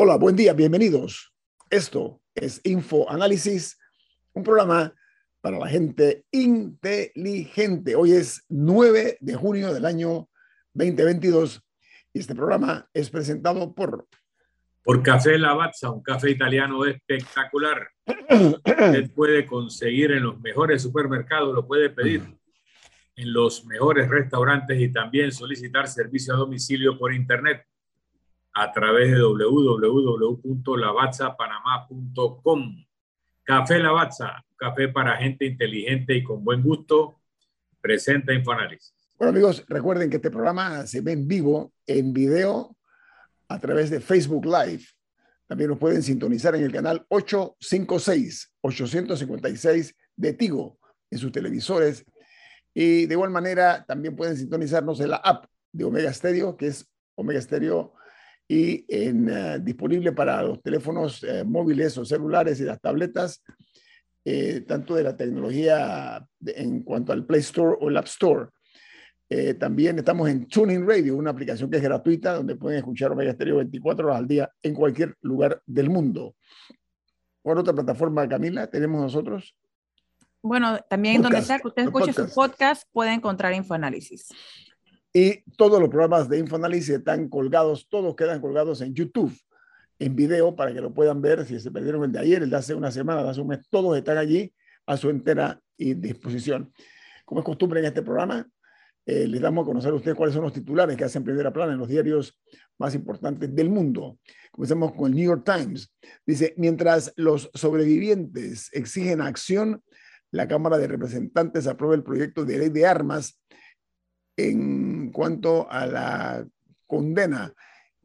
Hola, buen día, bienvenidos. Esto es Info Análisis, un programa para la gente inteligente. Hoy es 9 de junio del año 2022 y este programa es presentado por... Por Café Lavazza, un café italiano espectacular. Usted puede conseguir en los mejores supermercados, lo puede pedir en los mejores restaurantes y también solicitar servicio a domicilio por internet a través de www.lavazzapanamá.com. Café Lavazza, café para gente inteligente y con buen gusto, presenta Infoanálisis. Bueno amigos, recuerden que este programa se ve en vivo, en video, a través de Facebook Live. También nos pueden sintonizar en el canal 856, 856 de Tigo en sus televisores. Y de igual manera, también pueden sintonizarnos en la app de Omega Stereo, que es Omega Stereo y en, uh, disponible para los teléfonos uh, móviles o celulares y las tabletas, eh, tanto de la tecnología de, en cuanto al Play Store o el App Store. Eh, también estamos en Tuning Radio, una aplicación que es gratuita, donde pueden escuchar Omega Stereo 24 horas al día en cualquier lugar del mundo. ¿Cuál otra plataforma, Camila, tenemos nosotros? Bueno, también podcast, donde sea que usted escuche podcast. su podcast, puede encontrar Infoanálisis. Y todos los programas de Infoanálisis están colgados, todos quedan colgados en YouTube, en video, para que lo puedan ver. Si se perdieron el de ayer, el de hace una semana, de hace un mes, todos están allí a su entera disposición. Como es costumbre en este programa, eh, les damos a conocer a ustedes cuáles son los titulares que hacen primera plana en los diarios más importantes del mundo. Comencemos con el New York Times. Dice, mientras los sobrevivientes exigen acción, la Cámara de Representantes aprueba el proyecto de ley de armas en cuanto a la condena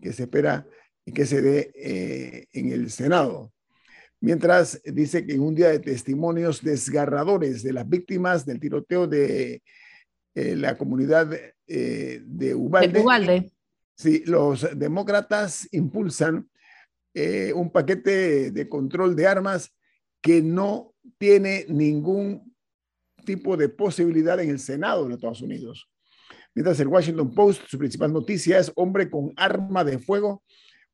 que se espera que se dé eh, en el Senado. Mientras dice que en un día de testimonios desgarradores de las víctimas del tiroteo de eh, la comunidad eh, de Ubalde, de Ubalde. Sí, los demócratas impulsan un paquete de control de armas que no tiene ningún tipo de posibilidad en el Senado de los Estados Unidos. Mientras el Washington Post, su principal noticia es hombre con arma de fuego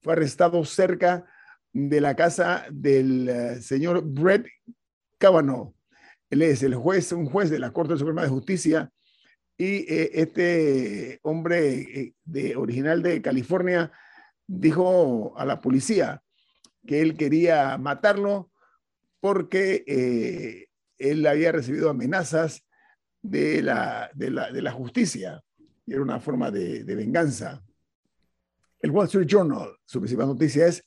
fue arrestado cerca de la casa del uh, señor Brett Kavanaugh. Él es el juez, un juez de la Corte Suprema de Justicia y eh, este hombre eh, de, original de California dijo a la policía que él quería matarlo porque eh, él había recibido amenazas de la, de la, de la justicia era una forma de, de, venganza. El Wall Street Journal, su principal noticia es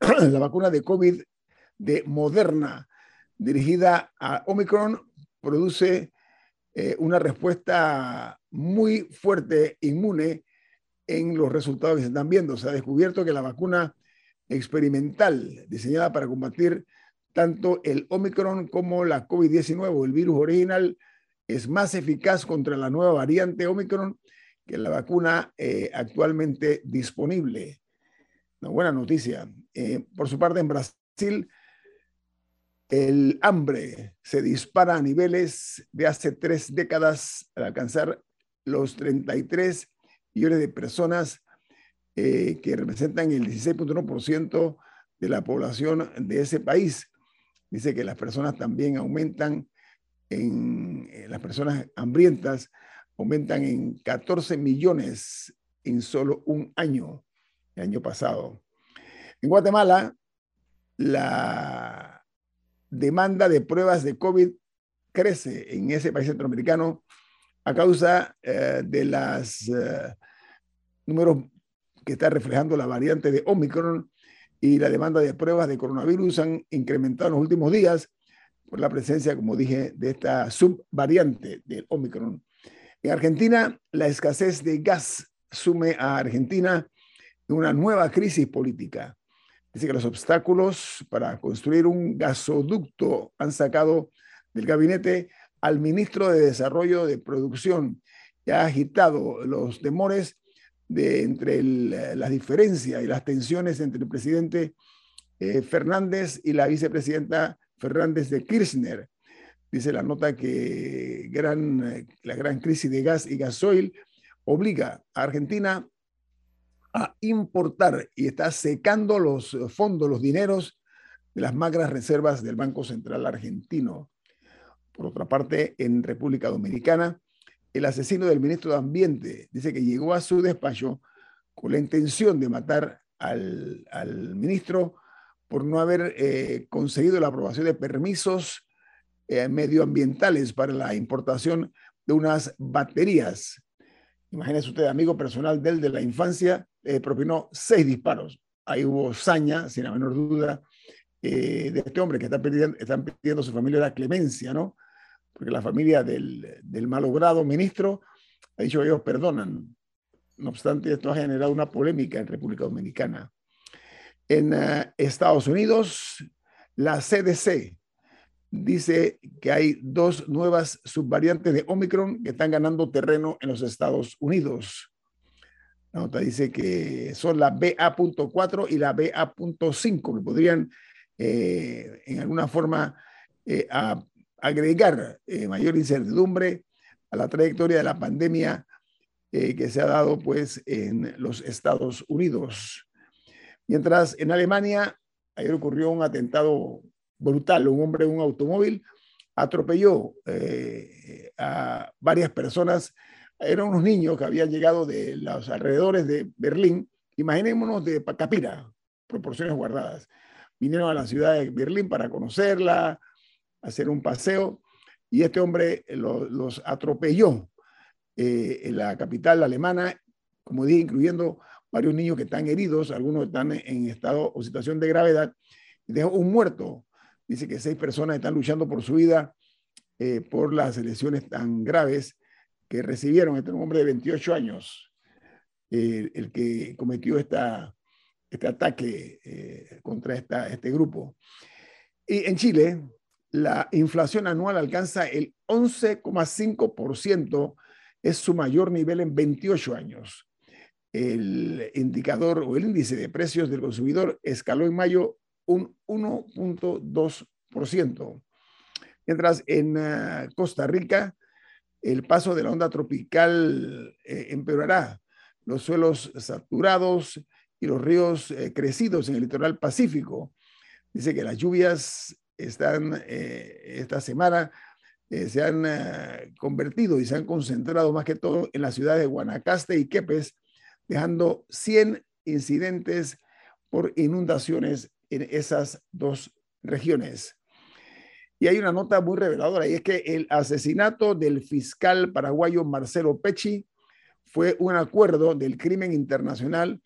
la vacuna de COVID de Moderna, dirigida a Omicron, produce eh, una respuesta muy fuerte, inmune, en los resultados que se están viendo. Se ha descubierto que la vacuna experimental diseñada para combatir tanto el Omicron como la COVID-19, el virus original, es más eficaz contra la nueva variante Omicron que la vacuna eh, actualmente disponible. Una buena noticia. Eh, por su parte, en Brasil, el hambre se dispara a niveles de hace tres décadas al alcanzar los 33 millones de personas eh, que representan el 16.1% de la población de ese país. Dice que las personas también aumentan en, eh, las personas hambrientas aumentan en 14 millones en solo un año, el año pasado. En Guatemala, la demanda de pruebas de COVID crece en ese país centroamericano a causa eh, de los eh, números que está reflejando la variante de Omicron y la demanda de pruebas de coronavirus han incrementado en los últimos días por la presencia, como dije, de esta subvariante del Omicron. En Argentina, la escasez de gas sume a Argentina en una nueva crisis política. Dice que los obstáculos para construir un gasoducto han sacado del gabinete al ministro de Desarrollo de Producción y ha agitado los temores de entre el, las diferencias y las tensiones entre el presidente eh, Fernández y la vicepresidenta Fernández de Kirchner. Dice la nota que gran, la gran crisis de gas y gasoil obliga a Argentina a importar y está secando los fondos, los dineros de las magras reservas del Banco Central argentino. Por otra parte, en República Dominicana, el asesino del ministro de Ambiente dice que llegó a su despacho con la intención de matar al, ministro por no haber eh, conseguido la aprobación de permisos eh, medioambientales para la importación de unas baterías. Imagínese usted, amigo personal del de la infancia, eh, propinó seis disparos. Ahí hubo saña, sin la menor duda, de este hombre que está pidiendo, están pidiendo a su familia la clemencia, ¿no? Porque la familia del, del malogrado ministro ha dicho que ellos perdonan. No obstante, esto ha generado una polémica en República Dominicana. En eh, Estados Unidos, la CDC dice que hay dos nuevas subvariantes de Omicron que están ganando terreno en los Estados Unidos. La nota dice que son la BA.4 y la BA.5, que podrían eh, en alguna forma eh, agregar mayor incertidumbre a la trayectoria de la pandemia eh, que se ha dado pues en los Estados Unidos. Mientras en Alemania, ayer ocurrió un atentado brutal, un hombre en un automóvil atropelló eh, a varias personas, eran unos niños que habían llegado de los alrededores de Berlín, imaginémonos de Capira, proporciones guardadas. Vinieron a la ciudad de Berlín para conocerla, hacer un paseo, y este hombre los atropelló eh, en la capital alemana, como dije, incluyendo varios niños que están heridos, algunos están en estado o situación de gravedad. Dejó un muerto. Dice que seis personas están luchando por su vida eh, por las lesiones tan graves que recibieron. Este un hombre de 28 años, eh, el que cometió esta, este ataque contra esta, este grupo. Y en Chile, la inflación anual alcanza el 11,5% es su mayor nivel en 28 años. El indicador o el índice de precios del consumidor escaló en mayo un 1.2%. Mientras en ah, Costa Rica el paso de la onda tropical eh, empeorará. Los suelos saturados y los ríos eh, crecidos en el litoral pacífico. Dice que las lluvias están eh, esta semana eh, se han eh, convertido y se han concentrado más que todo en las ciudades de Guanacaste y Quepes, dejando 100 incidentes por inundaciones en esas dos regiones. Y hay una nota muy reveladora, y es que el asesinato del fiscal paraguayo Marcelo Pecci fue un acuerdo del crimen internacional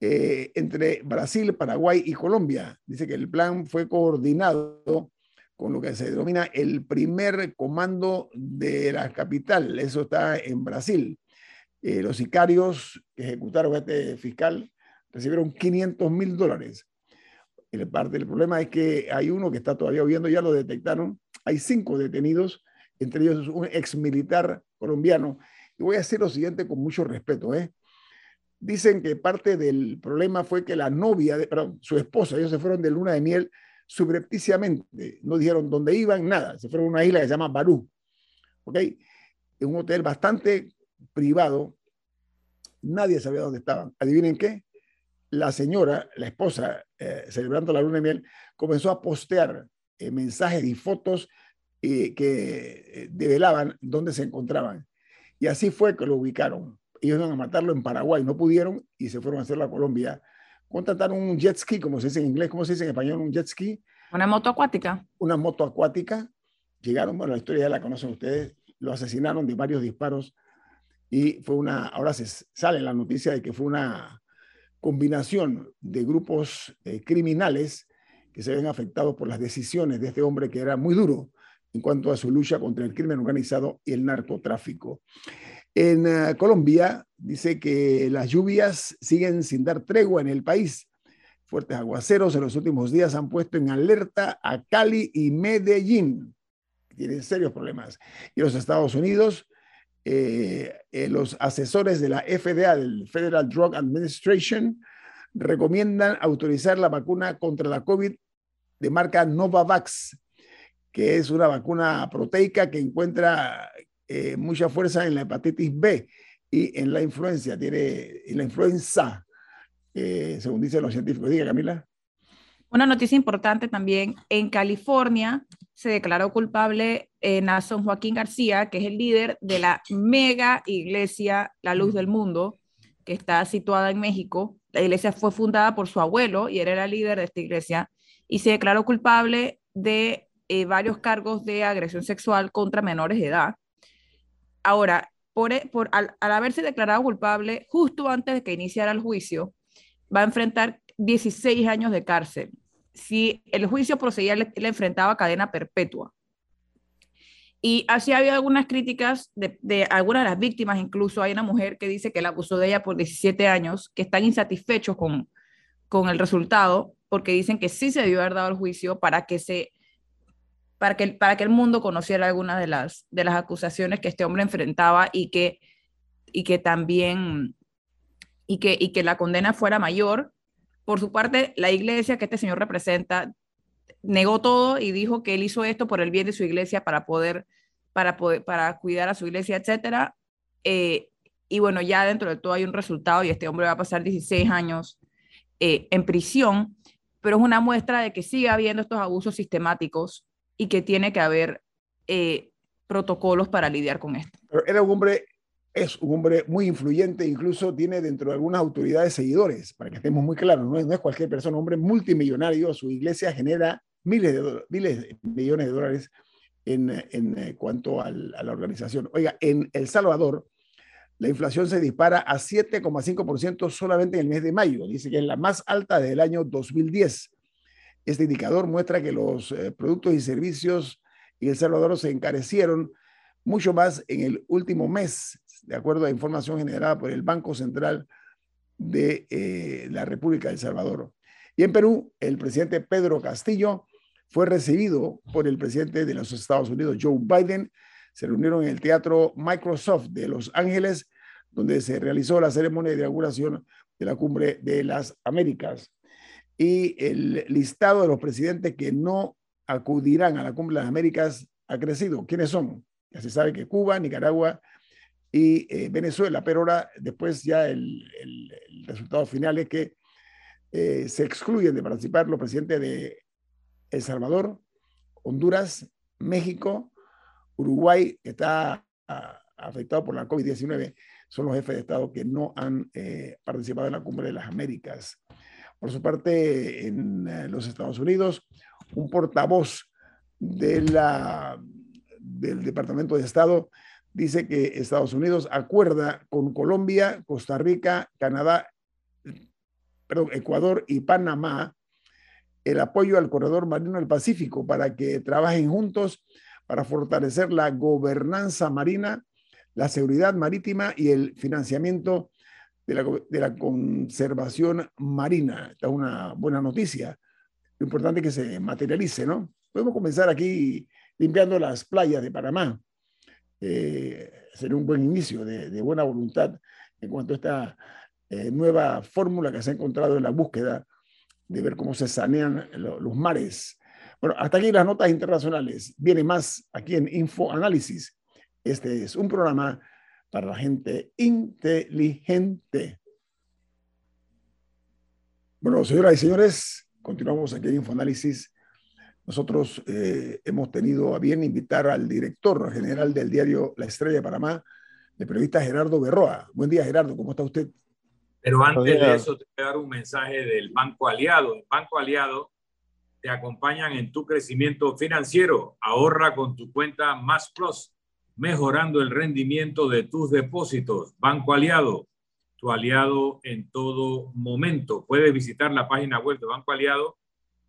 eh, entre Brasil, Paraguay y Colombia. Dice que el plan fue coordinado con lo que se denomina el primer comando de la capital. Eso está en Brasil. Eh, los sicarios que ejecutaron a este fiscal recibieron 500 mil dólares. El parte del problema es que hay uno que está todavía viendo, ya lo detectaron. Hay cinco detenidos, entre ellos un ex militar colombiano. Y voy a hacer lo siguiente con mucho respeto. ¿eh? Dicen que parte del problema fue que la novia, de, perdón, su esposa, ellos se fueron de luna de miel subrepticiamente, no dijeron dónde iban, nada, se fueron a una isla que se llama Barú, ¿ok? En un hotel bastante privado, nadie sabía dónde estaban. Adivinen qué, la señora, la esposa, eh, celebrando la luna de miel, comenzó a postear eh, mensajes y fotos eh, que develaban dónde se encontraban. Y así fue que lo ubicaron. Ellos iban a matarlo en Paraguay, no pudieron y se fueron a hacerlo a Colombia contrataron un jet ski, como se dice en inglés, ¿cómo se dice en español? Un jet ski. Una moto acuática. Una moto acuática. Llegaron, bueno, la historia ya la conocen ustedes, lo asesinaron de varios disparos y fue una, ahora se sale la noticia de que fue una combinación de grupos eh, criminales que se ven afectados por las decisiones de este hombre que era muy duro en cuanto a su lucha contra el crimen organizado y el narcotráfico. En eh, Colombia dice que las lluvias siguen sin dar tregua en el país. Fuertes aguaceros en los últimos días han puesto en alerta a Cali y Medellín. Tienen serios problemas. Y los Estados Unidos, eh, eh, los asesores de la FDA, del Federal Drug Administration, recomiendan autorizar la vacuna contra la COVID de marca Novavax, que es una vacuna proteica que encuentra eh, mucha fuerza en la hepatitis B y en la influencia, tiene en la influenza, según dicen los científicos. Diga, Camila. Una noticia importante también, en California se declaró culpable eh, Nason Joaquín García, que es el líder de la mega iglesia La Luz del Mundo, que está situada en México. La iglesia fue fundada por su abuelo y él era líder de esta iglesia y se declaró culpable de eh, varios cargos de agresión sexual contra menores de edad. Ahora, e, por al, haberse declarado culpable justo antes de que iniciara el juicio, va a enfrentar 16 años de cárcel. Si el juicio procedía, le, le enfrentaba cadena perpetua. Y así había algunas críticas de, algunas de las víctimas, incluso hay una mujer que dice que la acusó de ella por 17 años, que están insatisfechos con, con el resultado, porque dicen que sí se debió haber dado el juicio para que se para que, para que el mundo conociera algunas de las, de las acusaciones que este hombre enfrentaba y que, y que también y que, y que la condena fuera mayor. Por su parte, la iglesia que este señor representa negó todo y dijo que él hizo esto por el bien de su iglesia para poder, para poder, para cuidar a su iglesia, etcétera. Eh, y bueno, ya dentro de todo hay un resultado y este hombre va a pasar 16 años eh, en prisión, pero es una muestra de que sigue habiendo estos abusos sistemáticos y que tiene que haber eh, protocolos para lidiar con esto. Pero era un hombre, es un hombre muy influyente, incluso tiene dentro de algunas autoridades seguidores, para que estemos muy claros, no es, no es cualquier persona, un hombre multimillonario, su iglesia genera miles de, miles de millones de dólares en, en eh, cuanto a la organización. Oiga, en El Salvador, la inflación se dispara a 7,5% solamente en el mes de mayo. Dice que es la más alta del año 2010. Este indicador muestra que los eh, productos y servicios en El Salvador se encarecieron mucho más en el último mes, de acuerdo a información generada por el Banco Central de eh, la República de Salvador. Y en Perú, el presidente Pedro Castillo fue recibido por el presidente de los Estados Unidos, Joe Biden. Se reunieron en el Teatro Microsoft de Los Ángeles, donde se realizó la ceremonia de inauguración de la Cumbre de las Américas. Y el listado de los presidentes que no acudirán a la Cumbre de las Américas ha crecido. ¿Quiénes son? Ya se sabe que Cuba, Nicaragua y eh, Venezuela, pero ahora después ya el, el, resultado final es que eh, se excluyen de participar los presidentes de El Salvador, Honduras, México, Uruguay, que está a, afectado por la COVID-19, son los jefes de Estado que no han eh, participado en la Cumbre de las Américas. Por su parte, en los Estados Unidos, un portavoz de la, del Departamento de Estado dice que Estados Unidos acuerda con Colombia, Costa Rica, Canadá, perdón, Ecuador y Panamá el apoyo al corredor marino del Pacífico para que trabajen juntos para fortalecer la gobernanza marina, la seguridad marítima y el financiamiento de la, conservación marina. Esta es una buena noticia. Lo importante es que se materialice, ¿no? Podemos comenzar aquí limpiando las playas de Panamá. Eh, sería un buen inicio de, buena voluntad en cuanto a esta eh, nueva fórmula que se ha encontrado en la búsqueda de ver cómo se sanean lo, los mares. Bueno, hasta aquí las notas internacionales. Viene más aquí en Info Análisis. Este es un programa para la gente inteligente. Bueno, señoras y señores, continuamos aquí en Infoanálisis. Nosotros eh, hemos tenido a bien invitar al director general del diario La Estrella de Panamá, el periodista Gerardo Berroa. Buen día, Gerardo, ¿cómo está usted? Pero antes de eso, te voy a dar un mensaje del Banco Aliado. El Banco Aliado te acompañan en tu crecimiento financiero. Ahorra con tu cuenta Más Plus, mejorando el rendimiento de tus depósitos. Banco Aliado, tu aliado en todo momento. Puedes visitar la página web de Banco Aliado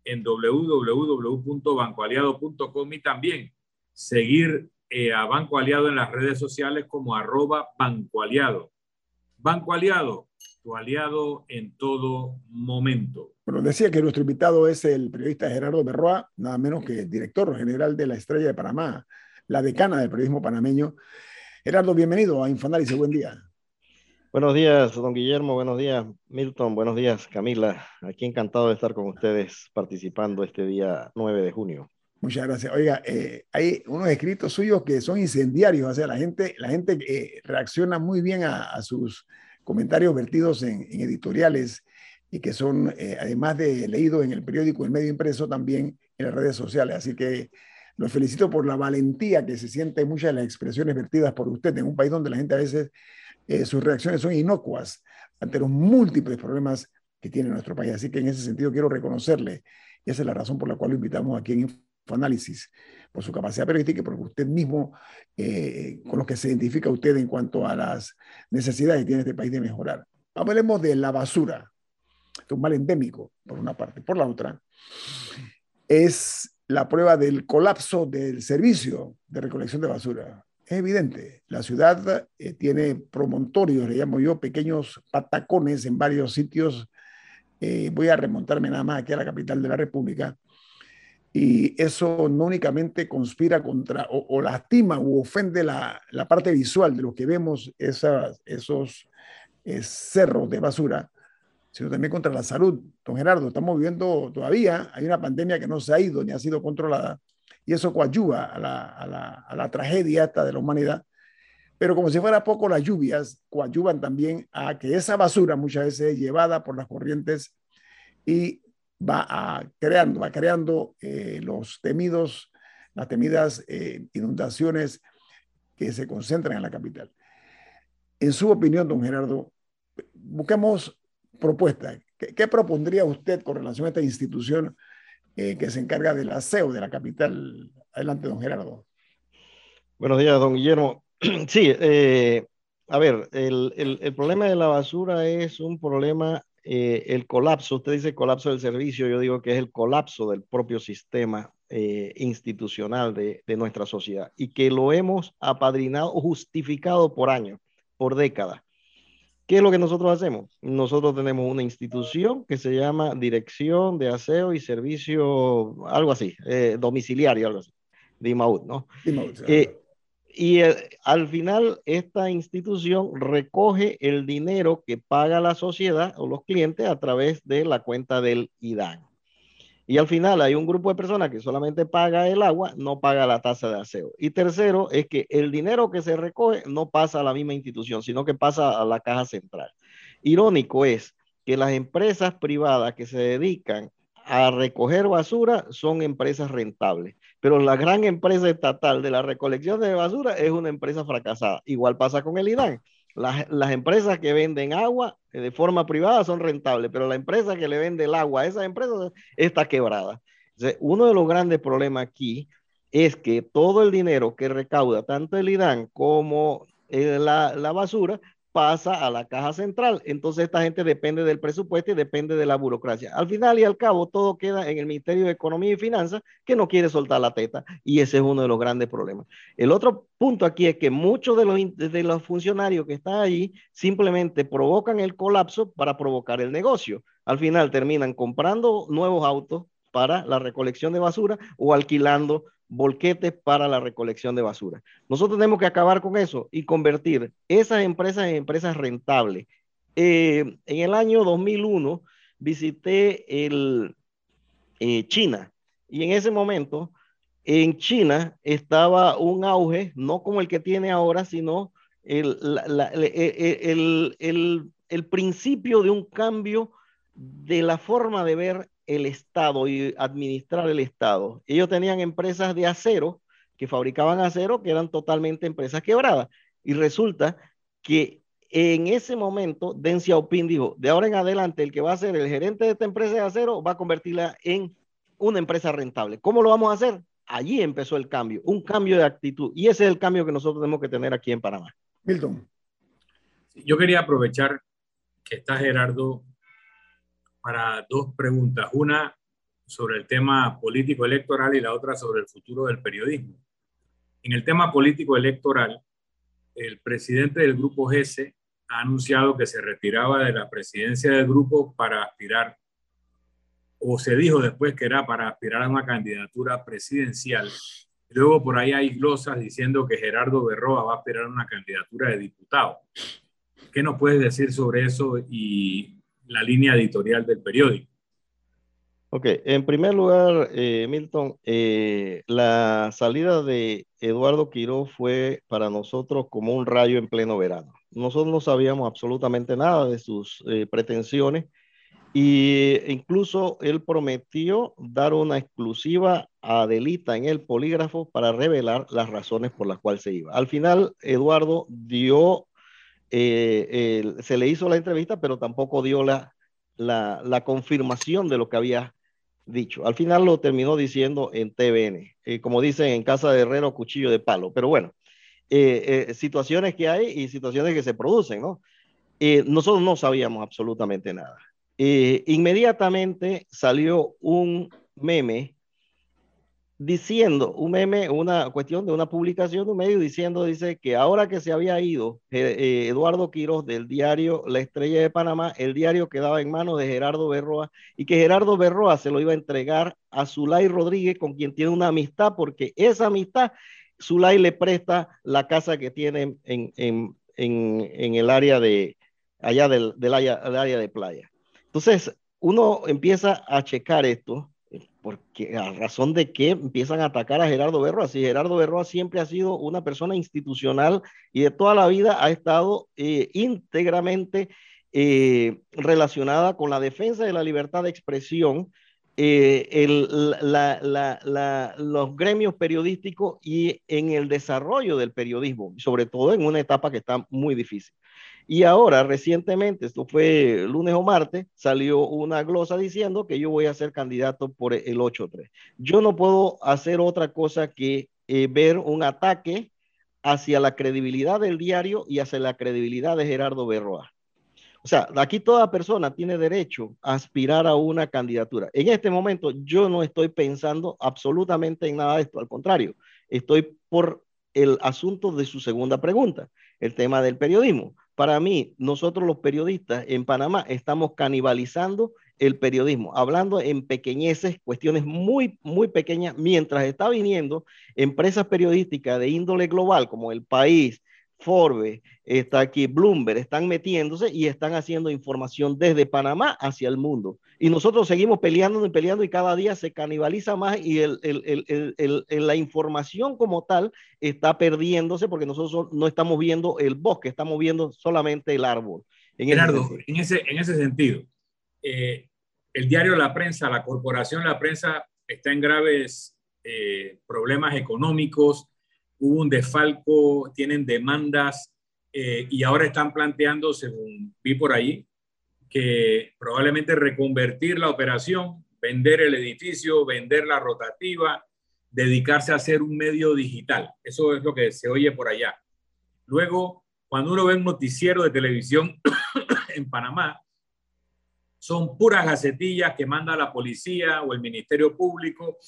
en www.bancoaliado.com y también seguir eh, a Banco Aliado en las redes sociales como arroba Banco Aliado. Banco Aliado, tu aliado en todo momento. Bueno, decía que nuestro invitado es el periodista Gerardo Berroa, nada menos que director general de la Estrella de Panamá, la decana del periodismo panameño. Gerardo, bienvenido a Infoanálisis, buen día. Buenos días, don Guillermo, buenos días, Milton, buenos días, Camila. Aquí encantado de estar con ustedes participando este día 9 de junio. Muchas gracias. Oiga, eh, hay unos escritos suyos que son incendiarios, o sea, la gente, la gente eh, reacciona muy bien a, sus comentarios vertidos en, en, editoriales y que son, eh, además de leídos en el periódico, el medio impreso, también en las redes sociales. Así que los felicito por la valentía que se siente en muchas de las expresiones vertidas por usted en un país donde la gente a veces eh, sus reacciones son inocuas ante los múltiples problemas que tiene nuestro país. Así que en ese sentido quiero reconocerle, y esa es la razón por la cual lo invitamos aquí en Infoanálisis, por su capacidad periodística y por usted mismo, eh, con lo que se identifica usted en cuanto a las necesidades que tiene este país de mejorar. Hablemos de la basura, es un mal endémico, por una parte. Por la otra, es la prueba del colapso del servicio de recolección de basura. Es evidente, la ciudad eh, tiene promontorios, le llamo yo, pequeños patacones en varios sitios. Eh, voy a remontarme nada más aquí a la capital de la República. Y eso no únicamente conspira contra o, lastima o ofende la, la, parte visual de lo que vemos, esas, esos eh, cerros de basura, sino también contra la salud. Don Gerardo, estamos viviendo todavía, hay una pandemia que no se ha ido ni ha sido controlada, y eso coadyuva a la, a la, a la tragedia esta de la humanidad. Pero como si fuera poco, las lluvias coadyuvan también a que esa basura muchas veces es llevada por las corrientes y va a, creando, va creando eh, los temidos, las temidas eh, inundaciones que se concentran en la capital. En su opinión, don Gerardo, busquemos propuesta. ¿Qué, propondría usted con relación a esta institución eh, que se encarga del aseo de la capital? Adelante, don Gerardo. Buenos días, don Guillermo. Sí, eh, a ver, el, el, problema de la basura es un problema, eh, el colapso, usted dice colapso del servicio, yo digo que es el colapso del propio sistema institucional de, de, nuestra sociedad y que lo hemos apadrinado justificado por años, por décadas. ¿Qué es lo que nosotros hacemos? Nosotros tenemos una institución que se llama Dirección de Aseo y Servicio, algo así, eh, domiciliario, algo así, DIMAUD, ¿no? Eh, y eh, al final esta institución recoge el dinero que paga la sociedad o los clientes a través de la cuenta del IDAN. Y al final hay un grupo de personas que solamente paga el agua, no paga la tasa de aseo. Y tercero es que el dinero que se recoge no pasa a la misma institución, sino que pasa a la caja central. Irónico es que las empresas privadas que se dedican a recoger basura son empresas rentables, pero la gran empresa estatal de la recolección de basura es una empresa fracasada. Igual pasa con el IDAN. Las, empresas que venden agua eh, de forma privada son rentables, pero la empresa que le vende el agua a esa empresa está quebrada. uno de los grandes problemas aquí es que todo el dinero que recauda tanto el IDAN como eh, la, la basura pasa a la caja central. Entonces esta gente depende del presupuesto y depende de la burocracia. Al final y al cabo, todo queda en el Ministerio de Economía y Finanzas que no quiere soltar la teta y ese es uno de los grandes problemas. El otro punto aquí es que muchos de los, de los funcionarios que están allí simplemente provocan el colapso para provocar el negocio. Al final terminan comprando nuevos autos para la recolección de basura o alquilando volquetes para la recolección de basura. Nosotros tenemos que acabar con eso y convertir esas empresas en empresas rentables. Eh, en el año 2001 visité el, eh, China y en ese momento en China estaba un auge, no como el que tiene ahora, sino el, el, el, el principio de un cambio de la forma de ver el Estado y administrar el Estado. Ellos tenían empresas de acero que fabricaban acero que eran totalmente empresas quebradas. Y resulta que en ese momento Deng Xiaoping dijo, de ahora en adelante el que va a ser el gerente de esta empresa de acero va a convertirla en una empresa rentable. ¿Cómo lo vamos a hacer? Allí empezó el cambio, un cambio de actitud. Y ese es el cambio que nosotros tenemos que tener aquí en Panamá. Milton. Yo quería aprovechar que está Gerardo para dos preguntas. Una sobre el tema político electoral y la otra sobre el futuro del periodismo. En el tema político electoral, el presidente del grupo GESE ha anunciado que se retiraba de la presidencia del grupo para aspirar, o se dijo después que era para aspirar a una candidatura presidencial. Luego por ahí hay glosas diciendo que Gerardo Berroa va a aspirar a una candidatura de diputado. ¿Qué nos puedes decir sobre eso y la línea editorial del periódico. Ok, en primer lugar, eh, Milton, eh, la salida de Eduardo Quiró fue para nosotros como un rayo en pleno verano. Nosotros no sabíamos absolutamente nada de sus eh, pretensiones Y incluso él prometió dar una exclusiva a Adelita en el polígrafo para revelar las razones por las cuales se iba. Al final, Eduardo dio, eh, se le hizo la entrevista, pero tampoco dio la, confirmación de lo que había dicho. Al final lo terminó diciendo en TVN, eh, como dicen en casa de Herrero, cuchillo de palo. Pero bueno, eh, situaciones que hay y situaciones que se producen, ¿no? nosotros no sabíamos absolutamente nada. Eh, inmediatamente salió un meme diciendo, un meme, una cuestión de una publicación de un medio diciendo, dice que ahora que se había ido eh, eh, Eduardo Quiroz del diario La Estrella de Panamá, el diario quedaba en manos de Gerardo Berroa y que Gerardo Berroa se lo iba a entregar a Zulay Rodríguez, con quien tiene una amistad, porque esa amistad, Zulay le presta la casa que tiene en, en, en, el área de, allá del, del área, área de playa. Entonces, uno empieza a checar esto, porque a razón de que empiezan a atacar a Gerardo Berroa. Si Gerardo Berroa siempre ha sido una persona institucional y de toda la vida ha estado eh, íntegramente eh, relacionada con la defensa de la libertad de expresión, eh, los gremios periodísticos y en el desarrollo del periodismo, sobre todo en una etapa que está muy difícil. Y ahora, recientemente, esto fue lunes o martes, salió una glosa diciendo que yo voy a ser candidato por el 8-3. Yo no puedo hacer otra cosa que eh, ver un ataque hacia la credibilidad del diario y hacia la credibilidad de Gerardo Berroa. O sea, aquí toda persona tiene derecho a aspirar a una candidatura. En este momento yo no estoy pensando absolutamente en nada de esto, al contrario, estoy por el asunto de su segunda pregunta, el tema del periodismo. Para mí, nosotros los periodistas en Panamá estamos canibalizando el periodismo, hablando en pequeñeces, cuestiones muy, muy pequeñas, mientras está viniendo empresas periodísticas de índole global como El País, Forbes, está aquí Bloomberg, están metiéndose y están haciendo información desde Panamá hacia el mundo. Y nosotros seguimos peleando y peleando y cada día se canibaliza más y el, el, el, la información como tal está perdiéndose porque nosotros no estamos viendo el bosque, estamos viendo solamente el árbol. En Gerardo, en ese, en ese sentido, eh, el diario La Prensa, la corporación La Prensa está en graves eh, problemas económicos, hubo un desfalco, tienen demandas eh, y ahora están planteando, según vi por ahí, que probablemente reconvertir la operación, vender el edificio, vender la rotativa, dedicarse a hacer un medio digital. Eso es lo que se oye por allá. Luego, cuando uno ve un noticiero de televisión en Panamá, son puras gacetillas que manda la policía o el Ministerio Público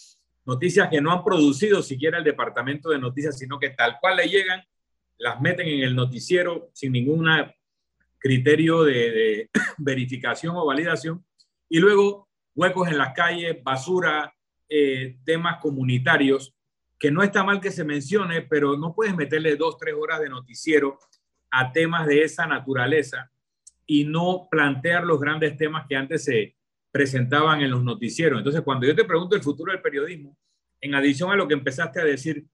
noticias que no han producido siquiera el departamento de noticias, sino que tal cual le llegan, las meten en el noticiero sin ningún criterio de, verificación o validación. Y luego huecos en las calles, basura, eh, temas comunitarios, que no está mal que se mencione, pero no puedes meterle dos, tres horas de noticiero a temas de esa naturaleza y no plantear los grandes temas que antes se, presentaban en los noticieros. Entonces, cuando yo te pregunto el futuro del periodismo, en adición a lo que empezaste a decir,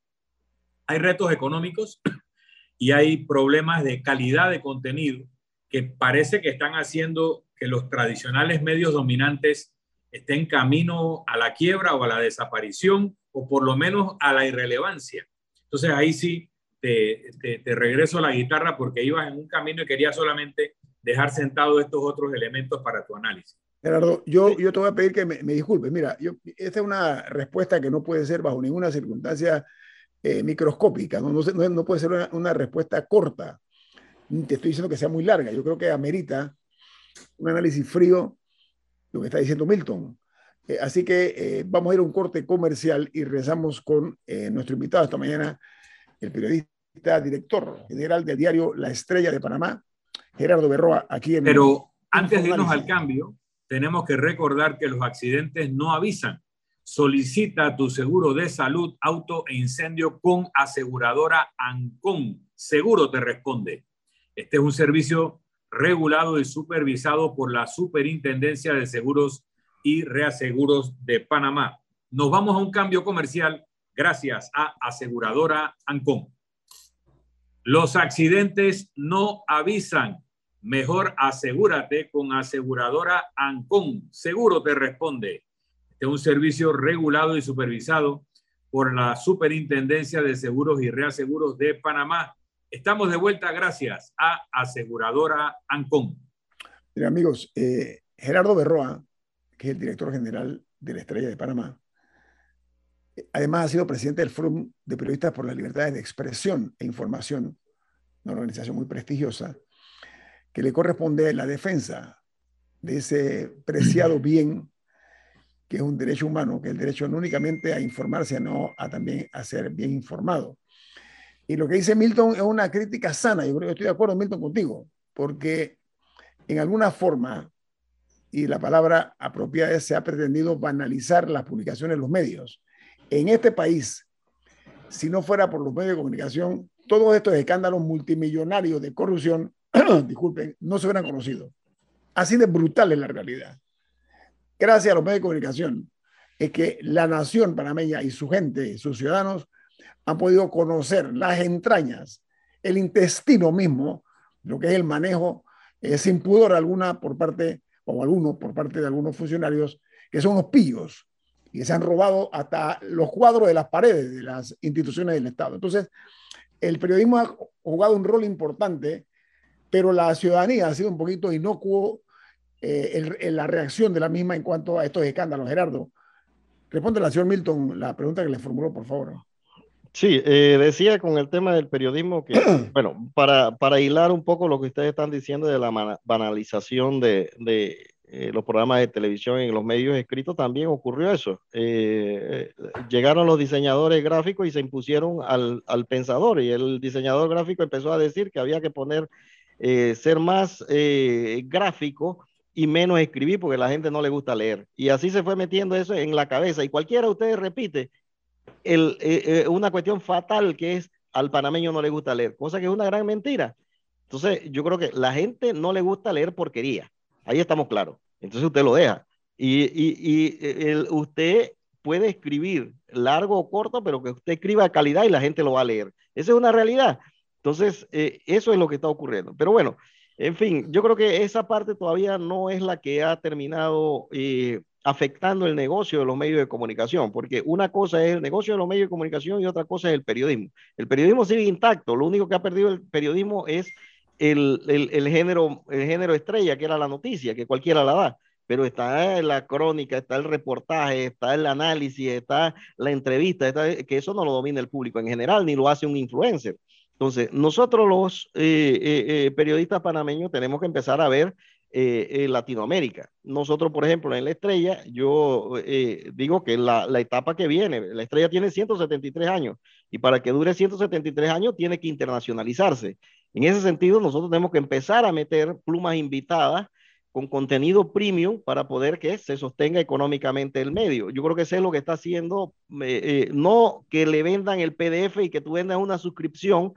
hay retos económicos y hay problemas de calidad de contenido que parece que están haciendo que los tradicionales medios dominantes estén camino a la quiebra o a la desaparición o por lo menos a la irrelevancia. Entonces ahí sí te, te, te regreso a la guitarra porque ibas en un camino y querías solamente dejar sentados estos otros elementos para tu análisis. Gerardo, yo, yo te voy a pedir que me, me disculpes. Mira, yo, esta es una respuesta que no puede ser bajo ninguna circunstancia eh, microscópica, no, no, no, puede ser una, una, respuesta corta. Te estoy diciendo que sea muy larga. Yo creo que amerita un análisis frío lo que está diciendo Milton. Eh, así que eh, vamos a ir a un corte comercial y regresamos con nuestro invitado esta mañana, el periodista, director general del diario La Estrella de Panamá, Gerardo Berroa, aquí en... Pero antes de irnos al cambio, tenemos que recordar que los accidentes no avisan. Solicita tu seguro de salud, auto e incendio con aseguradora Ancon. Seguro te responde. Este es un servicio regulado y supervisado por la Superintendencia de Seguros y Reaseguros de Panamá. Nos vamos a un cambio comercial gracias a aseguradora Ancon. Los accidentes no avisan Mejor asegúrate con aseguradora Ancon. Seguro te responde. Este es un servicio regulado y supervisado por la Superintendencia de Seguros y Reaseguros de Panamá. Estamos de vuelta gracias a Aseguradora Ancon. Mira, amigos, eh, Gerardo Berroa, que es el director general de la Estrella de Panamá, además ha sido presidente del Fórum de Periodistas por las Libertades de Expresión e Información, una organización muy prestigiosa, que le corresponde la defensa de ese preciado bien que es un derecho humano, que es el derecho no únicamente a informarse, sino a también a ser bien informado. Y lo que dice Milton es una crítica sana, yo creo que estoy de acuerdo, Milton, contigo, porque en alguna forma, y la palabra apropiada es, se ha pretendido banalizar las publicaciones en los medios. En este país, si no fuera por los medios de comunicación, todos estos escándalos multimillonarios de corrupción disculpen, no se hubieran conocido. Así de brutal es la realidad. Gracias a los medios de comunicación, es que la nación panameña y su gente, sus ciudadanos, han podido conocer las entrañas, el intestino mismo, lo que es el manejo eh, sin pudor alguna por parte, o alguno por parte de algunos funcionarios, que son los pillos y que se han robado hasta los cuadros de las paredes de las instituciones del Estado. Entonces, el periodismo ha jugado un rol importante pero la ciudadanía ha sido un poquito inocuo eh, la reacción de la misma en cuanto a estos escándalos. Gerardo, responde la señor Milton la pregunta que le formuló, por favor. Sí, eh, decía con el tema del periodismo que, bueno, para, para hilar un poco lo que ustedes están diciendo de la banalización de, de eh, los programas de televisión en los medios escritos, también ocurrió eso. llegaron los diseñadores gráficos y se impusieron al, al, pensador y el diseñador gráfico empezó a decir que había que poner eh, ser más eh, gráfico y menos escribir porque la gente no le gusta leer. Y así se fue metiendo eso en la cabeza. Y cualquiera de ustedes repite el, eh, una cuestión fatal que es al panameño no le gusta leer, cosa que es una gran mentira. Entonces, yo creo que la gente no le gusta leer porquería. Ahí estamos claros. Entonces usted lo deja. Y, y, y usted puede escribir largo o corto, pero que usted escriba calidad y la gente lo va a leer. Esa es una realidad. Entonces, eh, eso es lo que está ocurriendo. Pero bueno, en fin, yo creo que esa parte todavía no es la que ha terminado eh, afectando el negocio de los medios de comunicación, porque una cosa es el negocio de los medios de comunicación y otra cosa es el periodismo. El periodismo sigue intacto, lo único que ha perdido el periodismo es el, el, género, el género estrella, que era la noticia, que cualquiera la da pero está la crónica, está el reportaje, está el análisis, está la entrevista, que eso no lo domina el público en general, ni lo hace un influencer. Entonces, nosotros los eh, eh, eh, periodistas panameños tenemos que empezar a ver Latinoamérica. Nosotros, por ejemplo, en la estrella, yo digo que la, la, etapa que viene, la estrella tiene 173 años y para que dure 173 años tiene que internacionalizarse. En ese sentido, nosotros tenemos que empezar a meter plumas invitadas con contenido premium para poder que se sostenga económicamente el medio. Yo creo que eso es lo que está haciendo, eh, eh, no que le vendan el PDF y que tú vendas una suscripción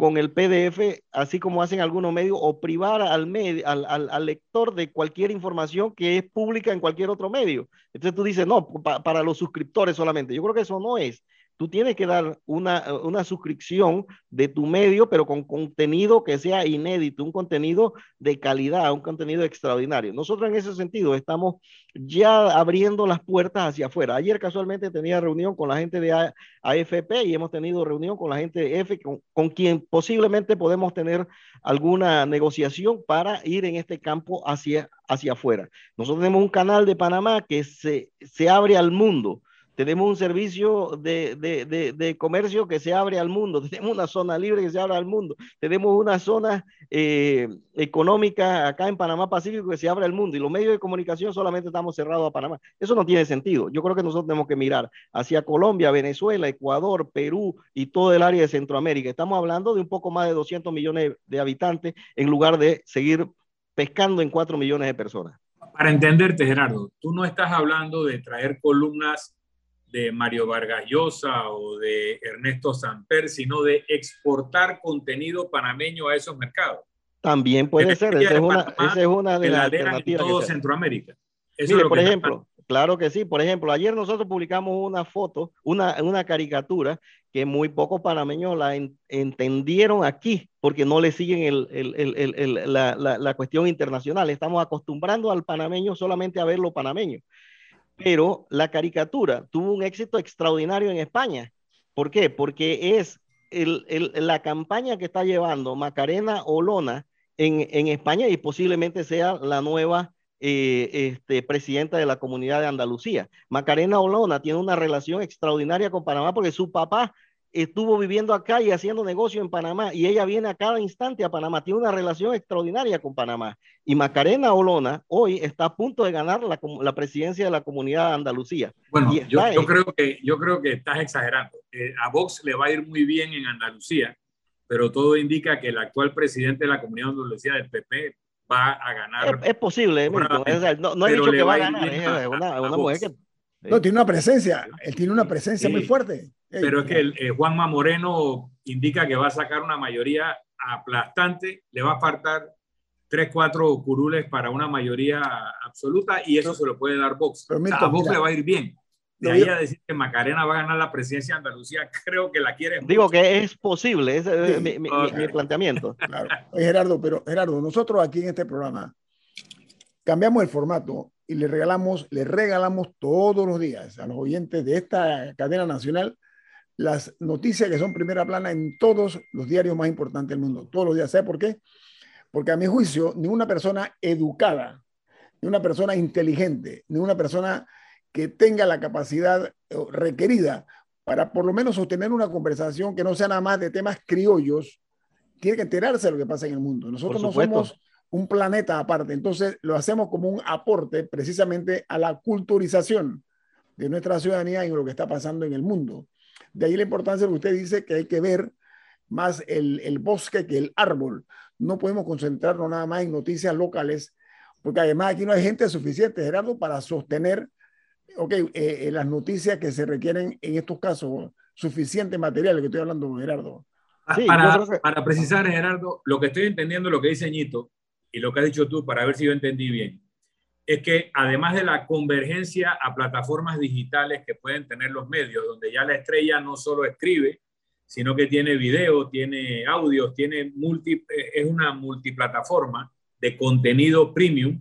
con el PDF, así como hacen algunos medios, o privar al, medio, al, al, lector de cualquier información que es pública en cualquier otro medio. Entonces tú dices, no, para los suscriptores solamente. Yo creo que eso no es tú tienes que dar una, una, suscripción de tu medio, pero con contenido que sea inédito, un contenido de calidad, un contenido extraordinario. Nosotros en ese sentido estamos ya abriendo las puertas hacia afuera. Ayer casualmente tenía reunión con la gente de AFP y hemos tenido reunión con la gente de F, con, con quien posiblemente podemos tener alguna negociación para ir en este campo hacia, hacia afuera. Nosotros tenemos un canal de Panamá que se, se abre al mundo tenemos un servicio de, de, de, comercio que se abre al mundo, tenemos una zona libre que se abre al mundo, tenemos una zona eh, económica acá en Panamá Pacífico que se abre al mundo y los medios de comunicación solamente estamos cerrados a Panamá. Eso no tiene sentido. Yo creo que nosotros tenemos que mirar hacia Colombia, Venezuela, Ecuador, Perú y todo el área de Centroamérica. Estamos hablando de un poco más de 200 millones de habitantes en lugar de seguir pescando en 4 millones de personas. Para entenderte, Gerardo, tú no estás hablando de traer columnas de Mario Vargas Llosa o de Ernesto Samper, sino de exportar contenido panameño a esos mercados. También puede ser, esa es, una, esa es, una, de las alternativas. En todo Centroamérica. Eso Mire, por ejemplo, claro que sí. Por ejemplo, ayer nosotros publicamos una foto, una, una caricatura que muy pocos panameños la entendieron aquí, porque no le siguen el, el, el, la, la, la, cuestión internacional. Estamos acostumbrando al panameño solamente a ver lo panameño. Pero la caricatura tuvo un éxito extraordinario en España. ¿Por qué? Porque es la campaña que está llevando Macarena Olona en, en España y posiblemente sea la nueva eh, este, presidenta de la comunidad de Andalucía. Macarena Olona tiene una relación extraordinaria con Panamá porque su papá estuvo viviendo acá y haciendo negocio en Panamá y ella viene a cada instante a Panamá, tiene una relación extraordinaria con Panamá. Y Macarena Olona hoy está a punto de ganar la, la presidencia de la comunidad de Andalucía. Bueno, yo, yo, creo que, yo creo que estás exagerando. Eh, a Vox le va a ir muy bien en Andalucía, pero todo indica que el actual presidente de la comunidad de Andalucía del PP va a ganar. Es, posible, no, no he dicho que va a ganar, es una, una mujer que... No, tiene una presencia, él tiene una presencia muy fuerte. Pero es que el, eh, Juanma Moreno indica que va a sacar una mayoría aplastante, le va a faltar tres, cuatro curules para una mayoría absoluta y eso se lo puede dar Vox. a Vox le va a ir bien. De ahí a decir que Macarena va a ganar la presidencia de Andalucía, creo que la quiere. Digo que es posible, ese es mi, mi, planteamiento. Claro. Gerardo, pero Gerardo, nosotros aquí en este programa cambiamos el formato y le regalamos, le regalamos todos los días a los oyentes de esta cadena nacional las noticias que son primera plana en todos los diarios más importantes del mundo, todos los días. ¿Sabe por qué? Porque a mi juicio, ni una persona educada, ni una persona inteligente, ni una persona que tenga la capacidad eh, requerida para por lo menos sostener una conversación que no sea nada más de temas criollos, tiene que enterarse de lo que pasa en el mundo. Nosotros no somos un planeta aparte, entonces lo hacemos como un aporte precisamente a la culturización de nuestra ciudadanía y lo que está pasando en el mundo. De ahí la importancia de lo que usted dice que hay que ver más el, el bosque que el árbol. No podemos concentrarnos nada más en noticias locales, porque además aquí no hay gente suficiente, Gerardo, para sostener okay, eh, eh, las noticias que se requieren en estos casos, suficiente material, que estoy hablando, Gerardo. Ah, para, para precisar, Gerardo, lo que estoy entendiendo, lo que dice Ñito y lo que has dicho tú, para ver si yo entendí bien es que además de la convergencia a plataformas digitales que pueden tener los medios, donde ya la estrella no solo escribe, sino que tiene video, tiene audio, tiene multi, es una multiplataforma de contenido premium,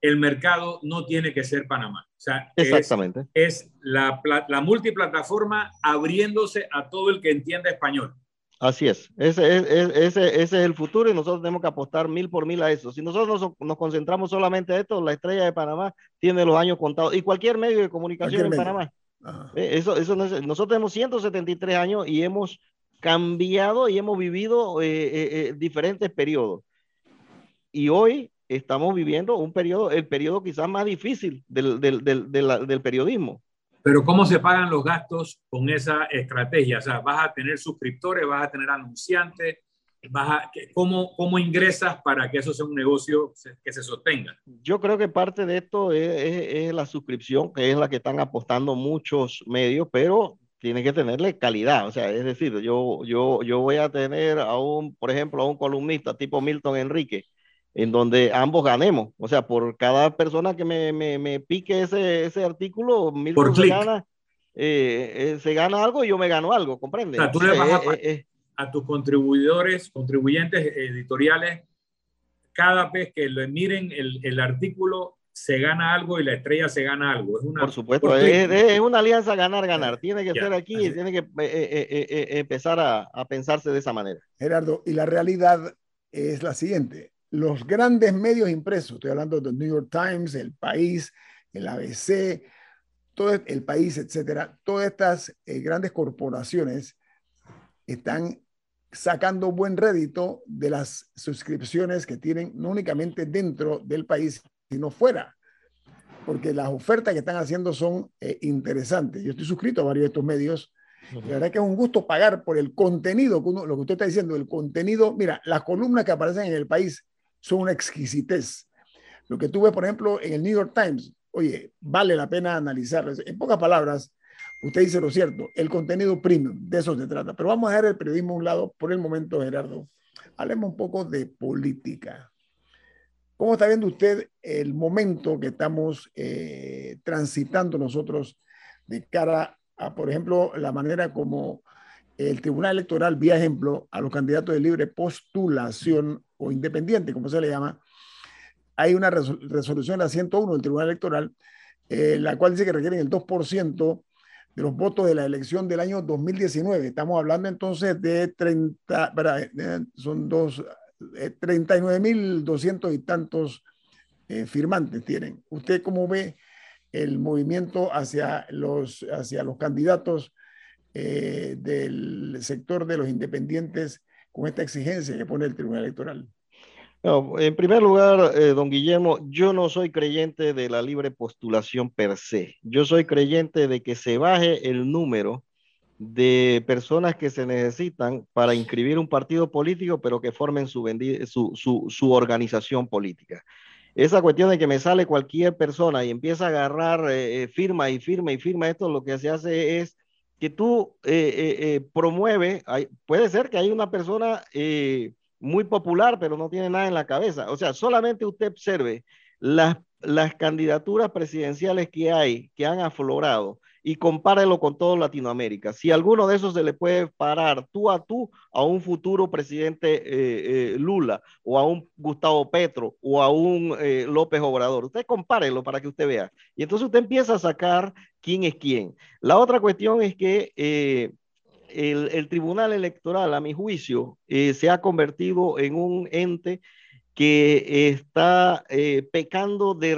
el mercado no tiene que ser Panamá. O sea, Exactamente. Es, es la, la multiplataforma abriéndose a todo el que entienda español. Así es. Ese, ese, ese, es el futuro y nosotros tenemos que apostar mil por mil a eso. Si nosotros nos, concentramos solamente en esto, la estrella de Panamá tiene los años contados y cualquier medio de comunicación en Panamá. Eh, eso, eso nosotros tenemos 173 años y hemos cambiado y hemos vivido eh, eh, diferentes periodos. Y hoy estamos viviendo un periodo, el periodo quizás más difícil del, del, del, del periodismo pero ¿cómo se pagan los gastos con esa estrategia? O sea, vas a tener suscriptores, vas a tener anunciantes, vas a, ¿cómo, ¿cómo ingresas para que eso sea un negocio que se sostenga? Yo creo que parte de esto es, la suscripción, que es la que están apostando muchos medios, pero tiene que tenerle calidad. O sea, es decir, yo, yo, yo voy a tener a un, por ejemplo, a un columnista tipo Milton Enrique, en donde ambos ganemos. O sea, por cada persona que me, me, me pique ese, ese artículo, por se gana, eh, eh, se gana algo y yo me gano algo, ¿comprende? O sea, tú le vas a, eh, a, tus contribuidores, contribuyentes editoriales, cada vez que le miren el, el, artículo, se gana algo y la estrella se gana algo. Es una, por supuesto, es, es, una alianza ganar-ganar. Tiene que ser aquí y tiene que empezar a, a pensarse de esa manera. Gerardo, y la realidad es la siguiente los grandes medios impresos, estoy hablando del New York Times, El País, el ABC, todo el país, etcétera, todas estas eh, grandes corporaciones están sacando buen rédito de las suscripciones que tienen no únicamente dentro del país, sino fuera, porque las ofertas que están haciendo son eh, interesantes. Yo estoy suscrito a varios de estos medios. La verdad que es un gusto pagar por el contenido, lo que usted está diciendo, el contenido. Mira, las columnas que aparecen en el país son una exquisitez. Lo que tuve, por ejemplo, en el New York Times, oye, vale la pena analizarlo. En pocas palabras, usted dice lo cierto, el contenido premium, de eso se trata. Pero vamos a dejar el periodismo a un lado por el momento, Gerardo. Hablemos un poco de política. ¿Cómo está viendo usted el momento que estamos eh, transitando nosotros de cara a, por ejemplo, la manera como el Tribunal Electoral, vía ejemplo, a los candidatos de libre postulación o independiente, como se le llama, hay una resolución, la 101 del Tribunal Electoral, eh, la cual dice que requieren el 2% de los votos de la elección del año 2019. Estamos hablando entonces de 30, son dos, 39.200 eh, y tantos eh, firmantes tienen. ¿Usted cómo ve el movimiento hacia los, hacia los candidatos eh, del sector de los independientes con esta exigencia que pone el Tribunal Electoral? en primer lugar, eh, don Guillermo, yo no soy creyente de la libre postulación per se. Yo soy creyente de que se baje el número de personas que se necesitan para inscribir un partido político, pero que formen su, organización política. Esa cuestión de que me sale cualquier persona y empieza a agarrar eh, firma y firma y firma, esto lo que se hace es que tú eh, eh, promueves, puede ser que hay una persona muy popular, pero no tiene nada en la cabeza. O sea, solamente usted observe las, las candidaturas presidenciales que hay, que han aflorado, y compárelo con todo Latinoamérica. Si alguno de esos se le puede parar tú a tú a un futuro presidente Lula o a un Gustavo Petro o a un López Obrador, usted compárelo para que usted vea. Y entonces usted empieza a sacar quién es quién. La otra cuestión es que eh, el, Tribunal Electoral, a mi juicio, eh, se ha convertido en un ente que está eh, pecando de